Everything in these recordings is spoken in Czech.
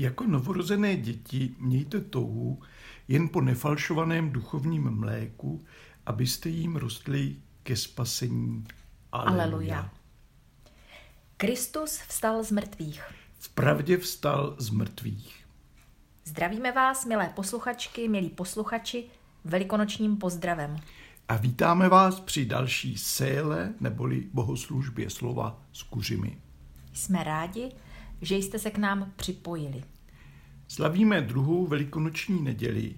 Jako novorozené děti mějte touhu jen po nefalšovaném duchovním mléku, abyste jim rostli ke spasení. Aleluja. Aleluja. Kristus vstal z mrtvých. V pravdě vstal z mrtvých. Zdravíme vás, milé posluchačky, milí posluchači, velikonočním pozdravem. A vítáme vás při další séle neboli bohoslužbě slova s kuřimi. Jsme rádi, že jste se k nám připojili. Slavíme druhou velikonoční neděli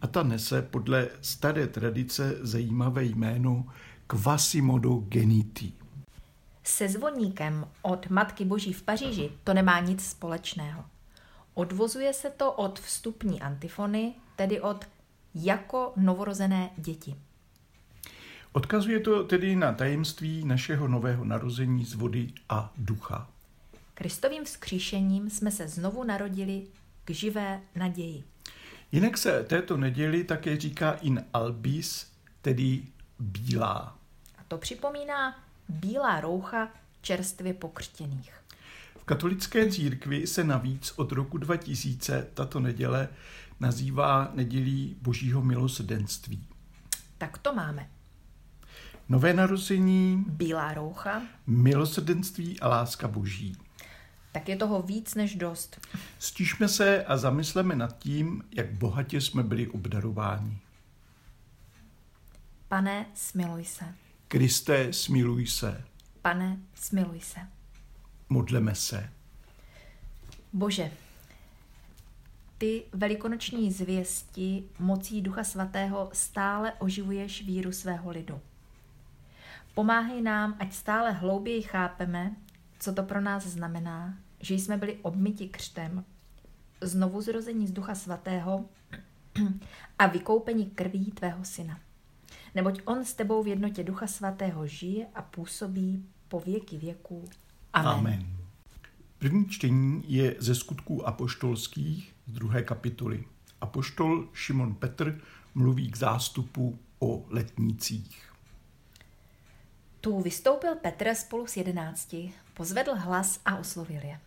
a ta nese podle staré tradice zajímavé jméno Quasimodo Geniti. Se zvoníkem od Matky Boží v Paříži to nemá nic společného. Odvozuje se to od vstupní antifony, tedy od jako novorozené děti. Odkazuje to tedy na tajemství našeho nového narození z vody a ducha. Kristovým vzkříšením jsme se znovu narodili k živé naději. Jinak se této neděli také říká in albis, tedy bílá. A to připomíná bílá roucha čerstvě pokřtěných. V katolické církvi se navíc od roku 2000 tato neděle nazývá nedělí božího milosedenství. Tak to máme. Nové narození, Bílá roucha, milosedenství a láska boží. Tak je toho víc než dost. Stižme se a zamysleme nad tím, jak bohatě jsme byli obdarováni. Pane, smiluj se. Kriste, smiluj se. Pane, smiluj se. Modleme se. Bože, ty velikonoční zvěsti mocí Ducha Svatého stále oživuješ víru svého lidu. Pomáhej nám, ať stále hlouběji chápeme, co to pro nás znamená, že jsme byli obmyti křtem, znovu zrození z Ducha Svatého a vykoupení krví tvého syna. Neboť on s tebou v jednotě Ducha Svatého žije a působí po věky věků. Amen. Amen. První čtení je ze skutků apoštolských z druhé kapitoly. Apoštol Šimon Petr mluví k zástupu o letnících. Tu vystoupil Petr spolu s jedenácti, pozvedl hlas a oslovil je.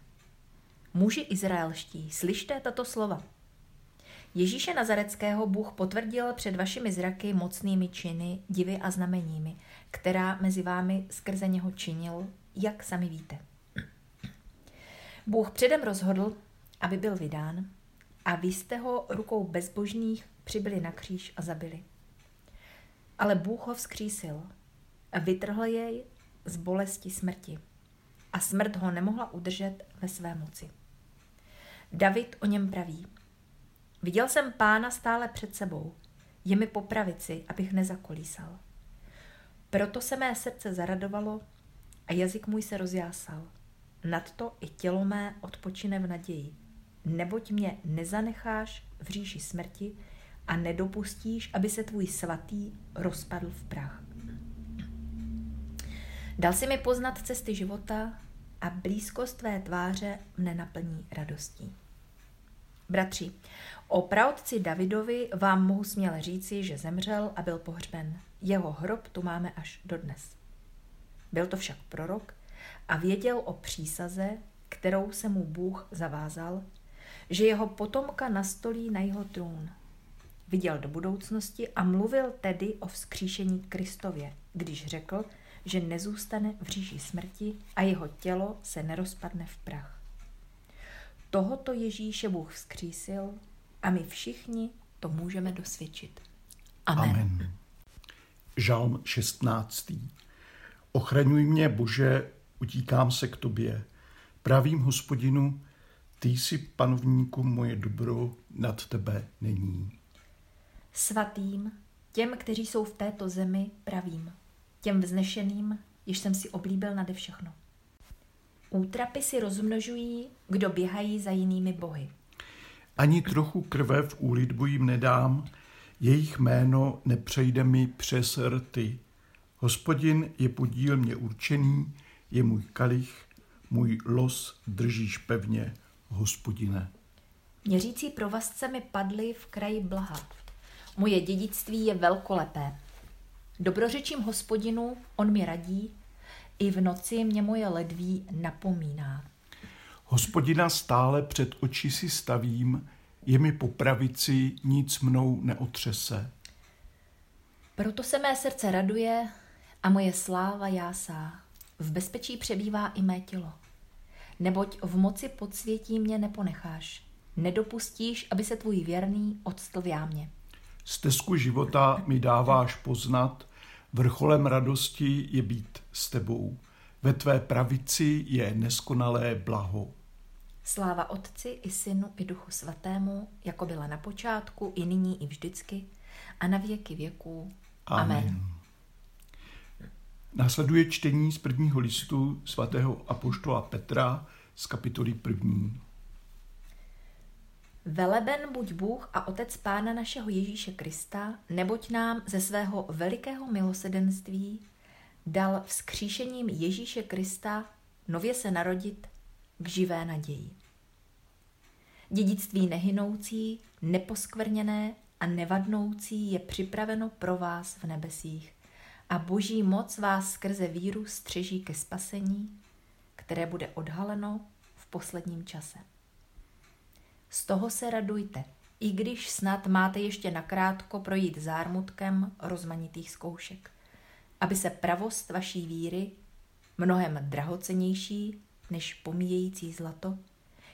Muži izraelští, slyšte tato slova. Ježíše Nazareckého Bůh potvrdil před vašimi zraky mocnými činy, divy a znameními, která mezi vámi skrze něho činil, jak sami víte. Bůh předem rozhodl, aby byl vydán, a vy jste ho rukou bezbožných přibyli na kříž a zabili. Ale Bůh ho vzkřísil vytrhl jej z bolesti smrti. A smrt ho nemohla udržet ve své moci. David o něm praví. Viděl jsem pána stále před sebou. Je mi po pravici, abych nezakolísal. Proto se mé srdce zaradovalo a jazyk můj se rozjásal. Nadto i tělo mé odpočine v naději. Neboť mě nezanecháš v říši smrti a nedopustíš, aby se tvůj svatý rozpadl v prach. Dal si mi poznat cesty života a blízkost tvé tváře mne naplní radostí. Bratři, o praotci Davidovi vám mohu směle říci, že zemřel a byl pohřben. Jeho hrob tu máme až dodnes. Byl to však prorok a věděl o přísaze, kterou se mu Bůh zavázal, že jeho potomka nastolí na jeho trůn. Viděl do budoucnosti a mluvil tedy o vzkříšení Kristově, když řekl, že nezůstane v říši smrti a jeho tělo se nerozpadne v prach. Tohoto Ježíše Bůh vzkřísil a my všichni to můžeme dosvědčit. Amen. Amen. Žalm 16. Ochraňuj mě, Bože, utíkám se k tobě. Pravým hospodinu, ty jsi panovníku moje dobro, nad tebe není. Svatým, těm, kteří jsou v této zemi, pravým, těm vznešeným, jež jsem si oblíbil nade všechno. Útrapy si rozmnožují, kdo běhají za jinými bohy. Ani trochu krve v úlitbu jim nedám, jejich jméno nepřejde mi přes rty. Hospodin je podíl mě určený, je můj kalich, můj los držíš pevně, hospodine. Měřící provazce mi padly v kraji blaha. Moje dědictví je velkolepé. Dobrořečím hospodinu, on mi radí, i v noci mě moje ledví napomíná. Hospodina stále před oči si stavím, je mi po pravici, nic mnou neotřese. Proto se mé srdce raduje a moje sláva jásá. V bezpečí přebývá i mé tělo. Neboť v moci podsvětí mě neponecháš. Nedopustíš, aby se tvůj věrný odstl v jámě. Stezku života mi dáváš poznat, vrcholem radosti je být s tebou. Ve tvé pravici je neskonalé blaho. Sláva Otci i Synu i Duchu Svatému, jako byla na počátku, i nyní, i vždycky, a na věky věků. Amen. Amen. Následuje čtení z prvního listu svatého apoštola Petra z kapitoly první. Veleben buď Bůh a Otec Pána našeho Ježíše Krista, neboť nám ze svého velikého milosedenství dal vzkříšením Ježíše Krista nově se narodit k živé naději. Dědictví nehynoucí, neposkvrněné a nevadnoucí je připraveno pro vás v nebesích a boží moc vás skrze víru střeží ke spasení, které bude odhaleno v posledním čase. Z toho se radujte, i když snad máte ještě nakrátko projít zármutkem rozmanitých zkoušek, aby se pravost vaší víry, mnohem drahocenější než pomíjející zlato,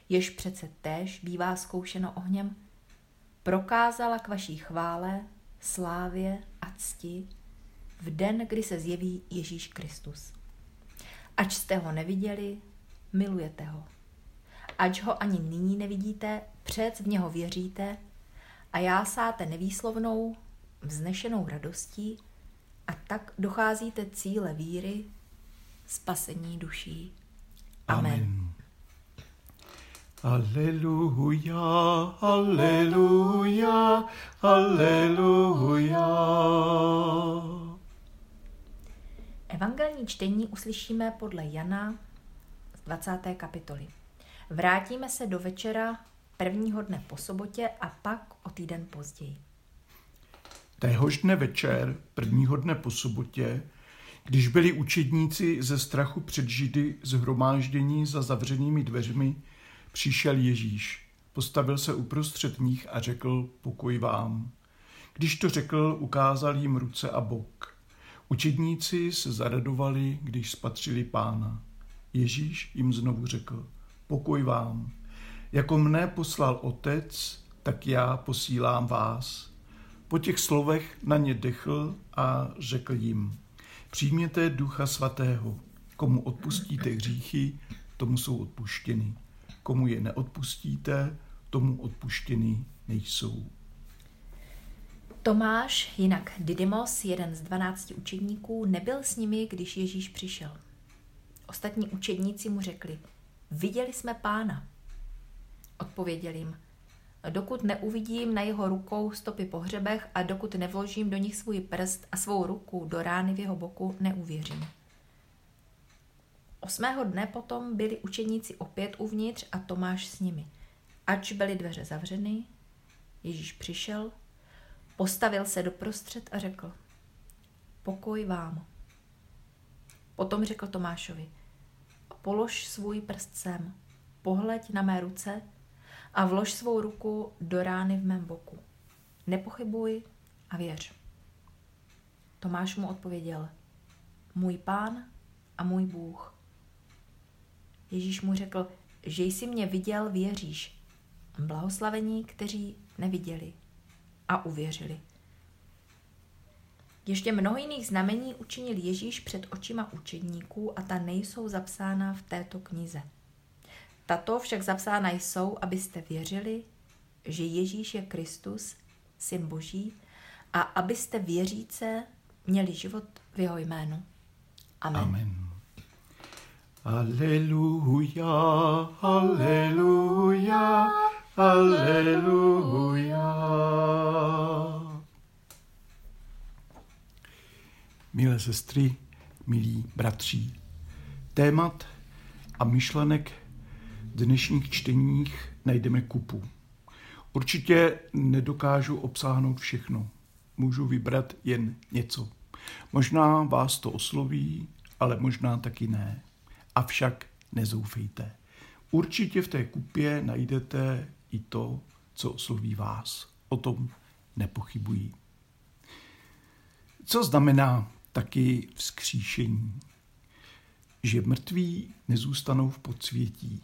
jež přece též bývá zkoušeno ohněm, prokázala k vaší chvále, slávě a cti v den, kdy se zjeví Ježíš Kristus. Ač jste ho neviděli, milujete ho. Ač ho ani nyní nevidíte, před v něho věříte a jásáte nevýslovnou, vznešenou radostí a tak docházíte cíle víry, spasení duší. Amen. Amen. Aleluja, aleluja, aleluja. Evangelní čtení uslyšíme podle Jana z 20. kapitoly. Vrátíme se do večera prvního dne po sobotě a pak o týden později. Téhož dne večer, prvního dne po sobotě, když byli učedníci ze strachu před Židy zhromáždění za zavřenými dveřmi, přišel Ježíš. Postavil se uprostřed nich a řekl, pokoj vám. Když to řekl, ukázal jim ruce a bok. Učedníci se zaradovali, když spatřili pána. Ježíš jim znovu řekl, pokoj vám. Jako mne poslal otec, tak já posílám vás. Po těch slovech na ně dechl a řekl jim, přijměte ducha svatého, komu odpustíte hříchy, tomu jsou odpuštěny. Komu je neodpustíte, tomu odpuštěny nejsou. Tomáš, jinak Didymos, jeden z dvanácti učedníků, nebyl s nimi, když Ježíš přišel. Ostatní učedníci mu řekli, viděli jsme pána. Odpověděl jim, dokud neuvidím na jeho rukou stopy po hřebech a dokud nevložím do nich svůj prst a svou ruku do rány v jeho boku, neuvěřím. Osmého dne potom byli učeníci opět uvnitř a Tomáš s nimi. Ač byly dveře zavřeny, Ježíš přišel, postavil se doprostřed a řekl, pokoj vám. Potom řekl Tomášovi, polož svůj prst sem, pohleď na mé ruce a vlož svou ruku do rány v mém boku. Nepochybuj a věř. Tomáš mu odpověděl, můj pán a můj Bůh. Ježíš mu řekl, že jsi mě viděl, věříš. Blahoslavení, kteří neviděli a uvěřili. Ještě mnoho jiných znamení učinil Ježíš před očima učedníků a ta nejsou zapsána v této knize. Tato však zapsána jsou, abyste věřili, že Ježíš je Kristus, Syn Boží, a abyste věříce měli život v jeho jménu. Amen. Amen. Aleluja, aleluja, aleluja. Milé sestry, milí bratří, témat a myšlenek dnešních čteních najdeme kupu. Určitě nedokážu obsáhnout všechno. Můžu vybrat jen něco. Možná vás to osloví, ale možná taky ne. Avšak nezoufejte. určitě v té kupě najdete i to, co osloví vás. O tom nepochybují. Co znamená taky vzkříšení? Že mrtví nezůstanou v podsvětí.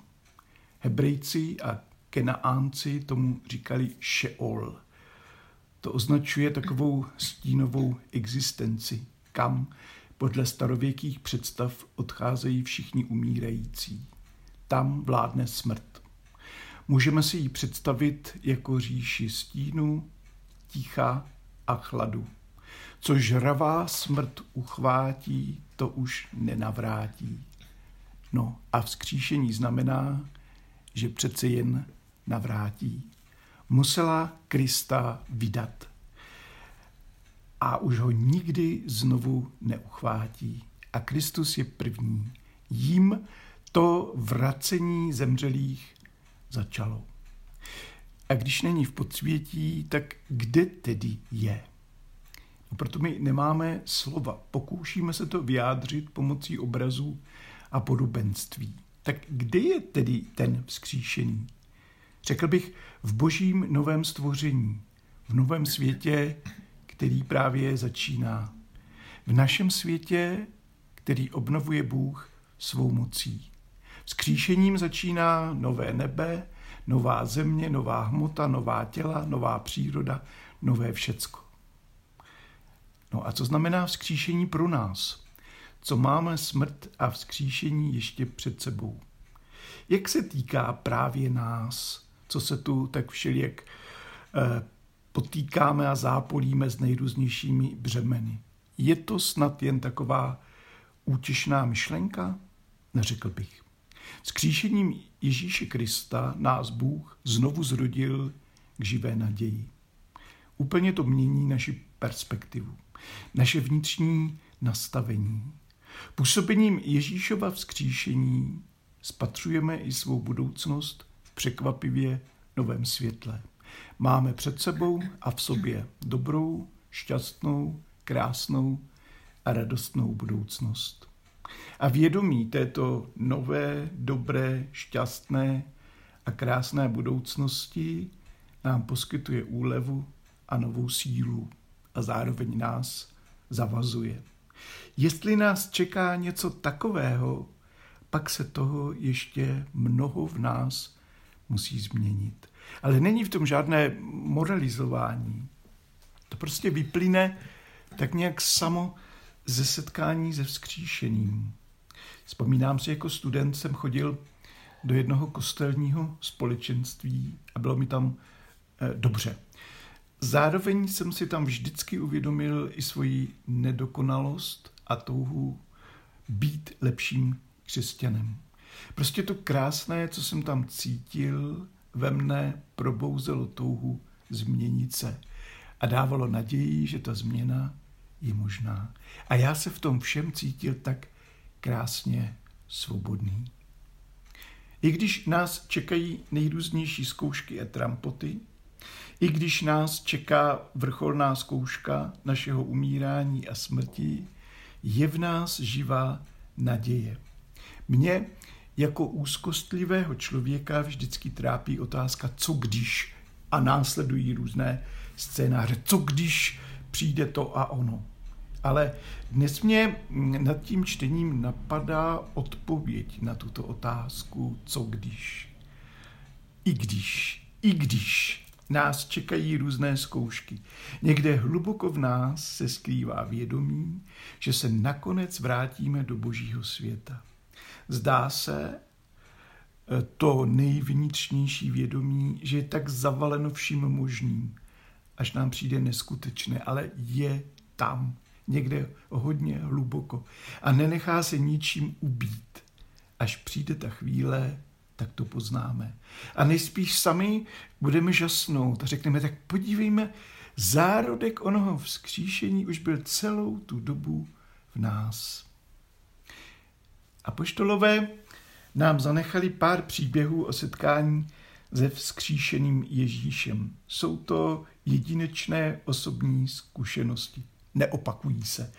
Hebrejci a Kenaánci tomu říkali Sheol. To označuje takovou stínovou existenci, kam podle starověkých představ odcházejí všichni umírající. Tam vládne smrt. Můžeme si ji představit jako říši stínu, ticha a chladu. Co žravá smrt uchvátí, to už nenavrátí. No a vzkříšení znamená, že přece jen navrátí. Musela Krista vydat a už ho nikdy znovu neuchvátí. A Kristus je první. Jím to vracení zemřelých začalo. A když není v podsvětí, tak kde tedy je? Proto my nemáme slova. Pokoušíme se to vyjádřit pomocí obrazů a podobenství. Tak kde je tedy ten vzkříšený? Řekl bych v božím novém stvoření, v novém světě, který právě začíná. V našem světě, který obnovuje Bůh svou mocí. Vzkříšením začíná nové nebe, nová země, nová hmota, nová těla, nová příroda, nové všecko. No a co znamená vzkříšení pro nás? Co máme smrt a vzkříšení ještě před sebou? Jak se týká právě nás, co se tu tak všelijak eh, potýkáme a zápolíme s nejrůznějšími břemeny. Je to snad jen taková útěšná myšlenka? Neřekl bych. S kříšením Ježíše Krista nás Bůh znovu zrodil k živé naději. Úplně to mění naši perspektivu, naše vnitřní nastavení. Působením Ježíšova vzkříšení spatřujeme i svou budoucnost v překvapivě novém světle. Máme před sebou a v sobě dobrou, šťastnou, krásnou a radostnou budoucnost. A vědomí této nové, dobré, šťastné a krásné budoucnosti nám poskytuje úlevu a novou sílu a zároveň nás zavazuje. Jestli nás čeká něco takového, pak se toho ještě mnoho v nás musí změnit. Ale není v tom žádné moralizování. To prostě vyplyne tak nějak samo ze setkání se vzkříšením. Vzpomínám si, jako student jsem chodil do jednoho kostelního společenství a bylo mi tam eh, dobře. Zároveň jsem si tam vždycky uvědomil i svoji nedokonalost a touhu být lepším křesťanem. Prostě to krásné, co jsem tam cítil, ve mne probouzelo touhu změnit se a dávalo naději, že ta změna je možná. A já se v tom všem cítil tak krásně svobodný. I když nás čekají nejrůznější zkoušky a trampoty, i když nás čeká vrcholná zkouška našeho umírání a smrti, je v nás živá naděje. Mě jako úzkostlivého člověka vždycky trápí otázka, co když, a následují různé scénáře, co když přijde to a ono. Ale dnes mě nad tím čtením napadá odpověď na tuto otázku, co když. I když, i když nás čekají různé zkoušky. Někde hluboko v nás se skrývá vědomí, že se nakonec vrátíme do božího světa. Zdá se, eh, to nejvnitřnější vědomí, že je tak zavaleno vším možným, až nám přijde neskutečné, ale je tam, někde hodně hluboko a nenechá se ničím ubít. Až přijde ta chvíle, tak to poznáme. A nejspíš sami budeme žasnout a řekneme, tak podívejme, zárodek onoho vzkříšení už byl celou tu dobu v nás. A poštolové nám zanechali pár příběhů o setkání se vzkříšeným Ježíšem. Jsou to jedinečné osobní zkušenosti. Neopakují se.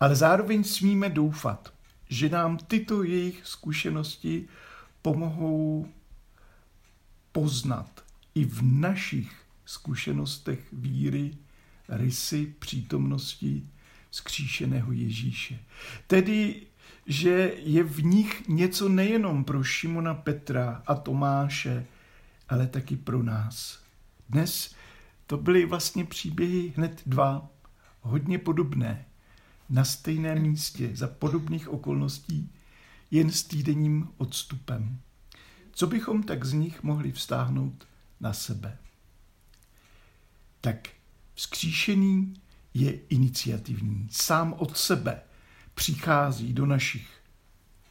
Ale zároveň smíme doufat, že nám tyto jejich zkušenosti pomohou poznat i v našich zkušenostech víry rysy přítomnosti skříšeného Ježíše. Tedy, že je v nich něco nejenom pro Šimona Petra a Tomáše, ale taky pro nás. Dnes to byly vlastně příběhy hned dva, hodně podobné, na stejném místě, za podobných okolností, jen s týdenním odstupem. Co bychom tak z nich mohli vztáhnout na sebe? Tak vzkříšený je iniciativní, sám od sebe přichází do našich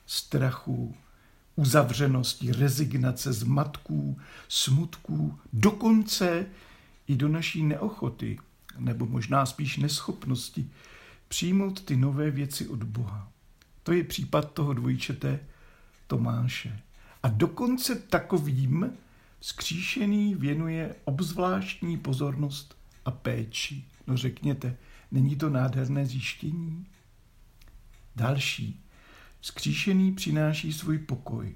strachů, uzavřenosti, rezignace, zmatků, smutků, dokonce i do naší neochoty, nebo možná spíš neschopnosti přijmout ty nové věci od Boha. To je případ toho dvojčete Tomáše. A dokonce takovým skříšený věnuje obzvláštní pozornost a péči. No řekněte, není to nádherné zjištění? Další. Skříšený přináší svůj pokoj.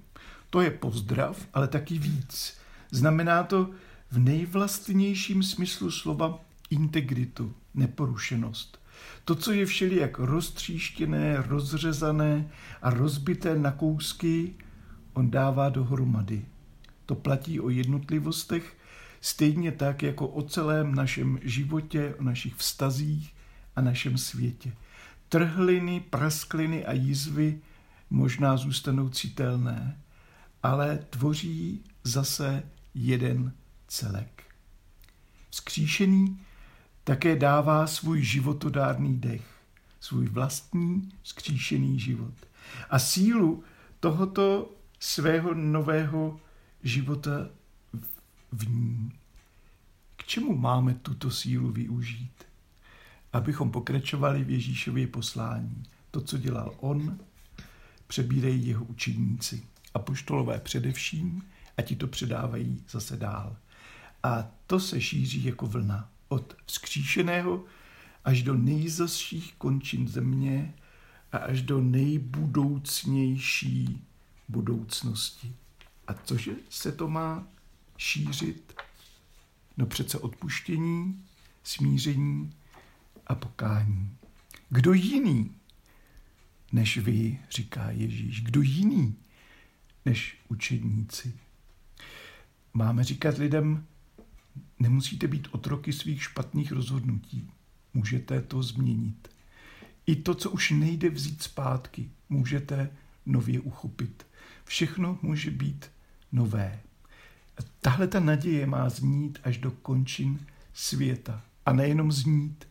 To je pozdrav, ale taky víc. Znamená to v nejvlastnějším smyslu slova integritu, neporušenost. To, co je všelijak roztříštěné, rozřezané a rozbité na kousky, on dává dohromady. To platí o jednotlivostech, stejně tak jako o celém našem životě, o našich vztazích a našem světě. Trhliny, praskliny a jízvy možná zůstanou citelné, ale tvoří zase jeden celek. Vzkříšený také dává svůj životodárný dech, svůj vlastní skříšený život. A sílu tohoto svého nového života v ní. K čemu máme tuto sílu využít? Abychom pokračovali v Ježíšově poslání. To, co dělal on, přebírají jeho učeníci. A poštolové především, a ti to předávají zase dál. A to se šíří jako vlna od vzkříšeného až do nejzasších končin země a až do nejbudoucnější budoucnosti. A cože se to má šířit? No přece odpuštění, smíření a pokání. Kdo jiný než vy, říká Ježíš, kdo jiný než učedníci? Máme říkat lidem, Nemusíte být otroky svých špatných rozhodnutí. Můžete to změnit. I to, co už nejde vzít zpátky, můžete nově uchopit. Všechno může být nové. Tahle ta naděje má znít až do končin světa. A nejenom znít.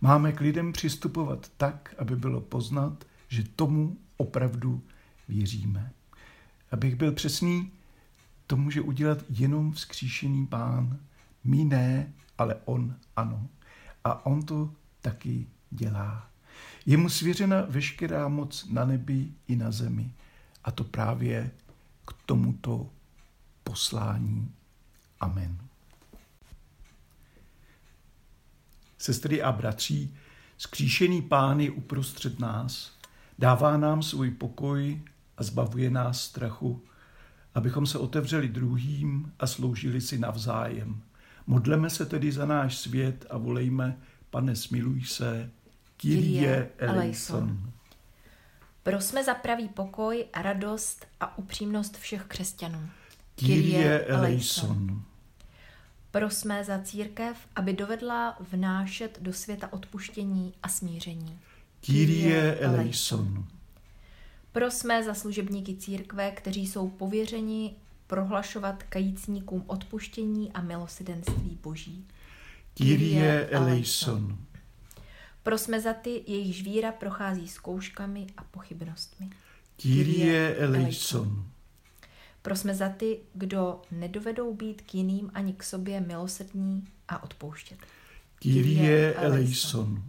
Máme k lidem přistupovat tak, aby bylo poznat, že tomu opravdu věříme. Abych byl přesný, to může udělat jenom vzkříšený pán, my ne, ale on ano. A on to taky dělá. Je mu svěřena veškerá moc na nebi i na zemi. A to právě k tomuto poslání. Amen. Sestry a bratří, skříšený pán je uprostřed nás, dává nám svůj pokoj a zbavuje nás strachu, abychom se otevřeli druhým a sloužili si navzájem. Modleme se tedy za náš svět a volejme, pane, smiluj se, Kyrie eleison. Prosme za pravý pokoj a radost a upřímnost všech křesťanů. Kyrie eleison. Prosme za církev, aby dovedla vnášet do světa odpuštění a smíření. Kyrie eleison. Prosme za služebníky církve, kteří jsou pověřeni prohlašovat kajícníkům odpuštění a milosidenství Boží. Kyrie eleison. Prosme za ty, jejichž víra prochází zkouškami a pochybnostmi. Kyrie eleison. Prosme za ty, kdo nedovedou být k jiným ani k sobě milosrdní a odpouštět. Kyrie eleison.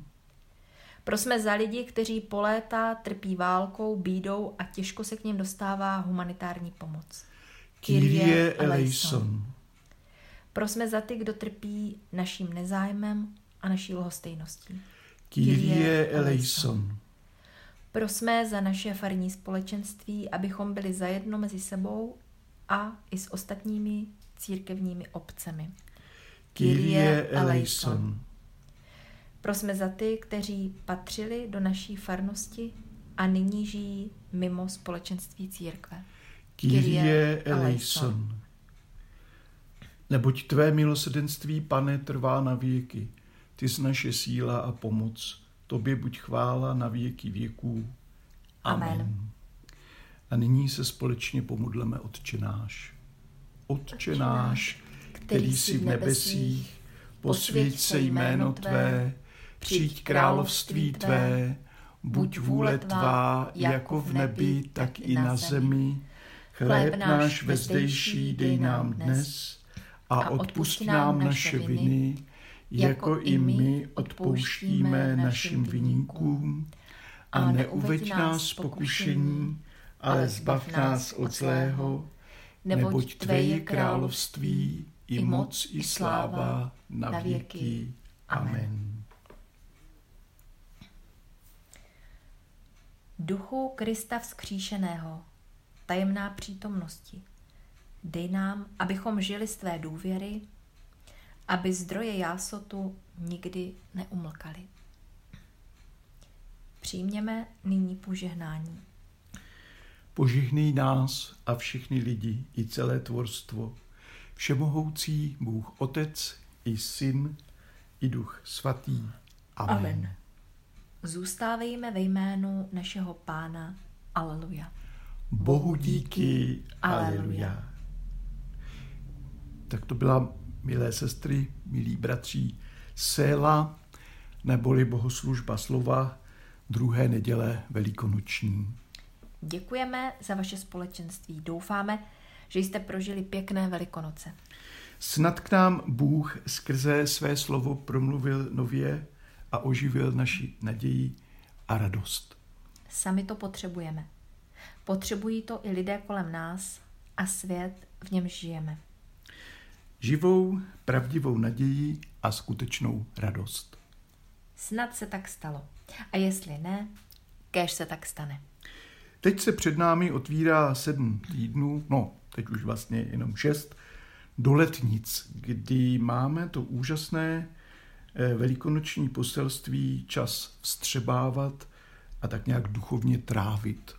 Prosme za lidi, kteří po léta trpí válkou, bídou a těžko se k ním dostává humanitární pomoc. Kyrie eleison. Prosme za ty, kdo trpí naším nezájmem a naší lhostejností. Kyrie eleison. Prosme za naše farní společenství, abychom byli zajedno mezi sebou a i s ostatními církevními obcemi. Kyrie eleison. Prosme za ty, kteří patřili do naší farnosti a nyní žijí mimo společenství církve. Kyrie eleison. Neboť tvé milosedenství, pane, trvá na věky. Ty jsi naše síla a pomoc. Tobě buď chvála na věky věků. Amen. Amen. A nyní se společně pomodleme Otče náš. Otče náš, který jsi v nebesích, posvěď se jméno Tvé, přijď království Tvé, buď vůle Tvá, jako v nebi, tak i na zemi. Chléb náš vezdejší dej nám dnes a odpust nám naše viny, jako i my odpouštíme našim viníkům. A neuveď nás pokušení, ale zbav nás od zlého, neboť Tvé je království, i moc, i sláva na věky. Amen. Duchu Krista vzkříšeného, tajemná přítomnosti, dej nám, abychom žili z tvé důvěry, aby zdroje jásotu nikdy neumlkali. Přijměme nyní požehnání. Požehnej nás a všechny lidi i celé tvorstvo, všemohoucí Bůh Otec i Syn i Duch Svatý. Amen. Amen. Zůstávejme ve jménu našeho Pána. Aleluja. Bohu díky. Aleluja. Tak to byla, milé sestry, milí bratří, Séla, neboli bohoslužba slova druhé neděle velikonoční. Děkujeme za vaše společenství. Doufáme, že jste prožili pěkné velikonoce. Snad k nám Bůh skrze své slovo promluvil nově a oživil naši naději a radost. Sami to potřebujeme. Potřebují to i lidé kolem nás a svět, v něm žijeme. Živou, pravdivou naději a skutečnou radost. Snad se tak stalo. A jestli ne, kéž se tak stane. Teď se před námi otvírá sedm týdnů, no, teď už vlastně jenom šest, do letnic, kdy máme to úžasné eh, velikonoční poselství čas vstřebávat a tak nějak duchovně trávit.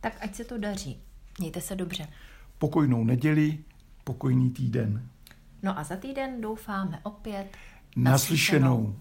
Tak ať se to daří. Mějte se dobře. Pokojnou neděli, pokojný týden. No a za týden doufáme opět naslyšenou. naslyšenou.